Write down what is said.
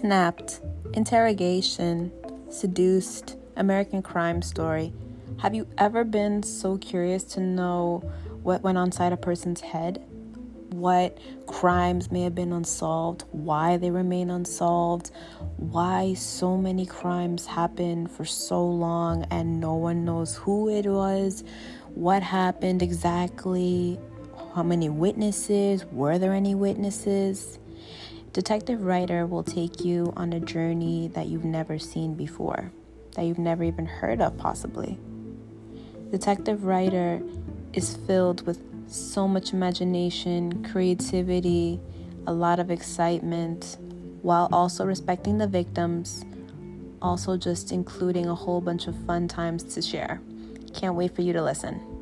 Snapped, interrogation, seduced, American crime story. Have you ever been so curious to know what went inside a person's head? What crimes may have been unsolved, why they remain unsolved, why so many crimes happen for so long and no one knows who it was, what happened exactly, how many witnesses, were there any witnesses? Detective Writer will take you on a journey that you've never seen before, that you've never even heard of, possibly. Detective Writer is filled with so much imagination, creativity, a lot of excitement, while also respecting the victims, also just including a whole bunch of fun times to share. Can't wait for you to listen.